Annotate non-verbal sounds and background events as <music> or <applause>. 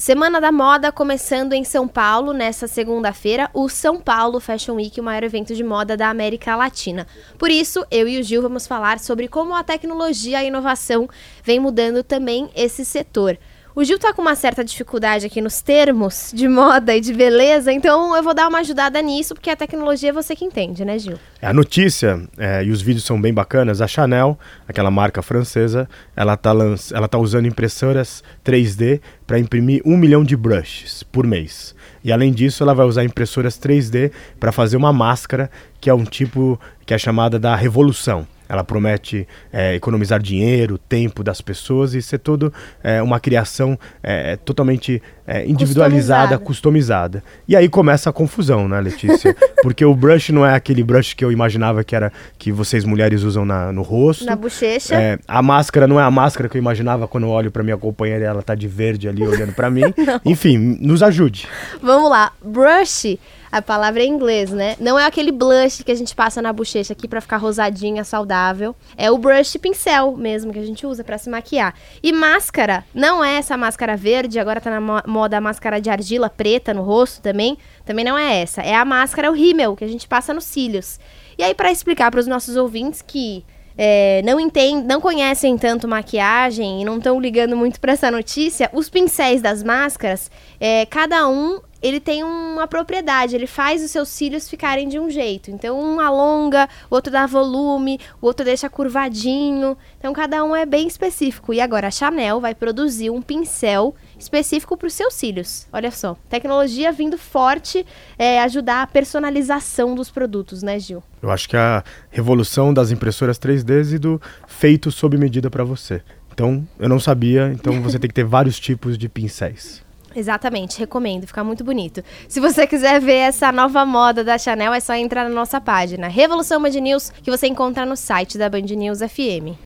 Semana da Moda começando em São Paulo nessa segunda-feira, o São Paulo Fashion Week, o maior evento de moda da América Latina. Por isso, eu e o Gil vamos falar sobre como a tecnologia e a inovação vem mudando também esse setor. O Gil tá com uma certa dificuldade aqui nos termos de moda e de beleza, então eu vou dar uma ajudada nisso, porque a tecnologia é você que entende, né, Gil? É, a notícia, é, e os vídeos são bem bacanas, a Chanel, aquela marca francesa, ela tá, ela tá usando impressoras 3D para imprimir um milhão de brushes por mês. E além disso, ela vai usar impressoras 3D para fazer uma máscara, que é um tipo que é chamada da revolução. Ela promete é, economizar dinheiro, tempo das pessoas e ser todo é, uma criação é, totalmente é, individualizada, customizada. customizada. E aí começa a confusão, né, Letícia? <laughs> Porque o brush não é aquele brush que eu imaginava que era que vocês mulheres usam na, no rosto. Na bochecha. É, a máscara não é a máscara que eu imaginava quando eu olho para minha companheira e ela tá de verde ali olhando para mim. <laughs> Enfim, nos ajude. Vamos lá. Brush a palavra é em inglês, né? Não é aquele blush que a gente passa na bochecha aqui para ficar rosadinha, saudável. É o brush pincel mesmo que a gente usa para se maquiar. E máscara, não é essa máscara verde, agora tá na moda a máscara de argila preta no rosto também. Também não é essa. É a máscara, o rímel, que a gente passa nos cílios. E aí, para explicar para os nossos ouvintes que é, não entendem, não conhecem tanto maquiagem e não estão ligando muito para essa notícia, os pincéis das máscaras, é, cada um ele tem uma propriedade, ele faz os seus cílios ficarem de um jeito. Então, um alonga, o outro dá volume, o outro deixa curvadinho. Então, cada um é bem específico. E agora, a Chanel vai produzir um pincel específico para os seus cílios. Olha só, tecnologia vindo forte é, ajudar a personalização dos produtos, né, Gil? Eu acho que a revolução das impressoras 3D e do feito sob medida para você. Então, eu não sabia, então você tem que ter vários tipos de pincéis. Exatamente, recomendo, fica muito bonito. Se você quiser ver essa nova moda da Chanel, é só entrar na nossa página Revolução Band News, que você encontra no site da Band News FM.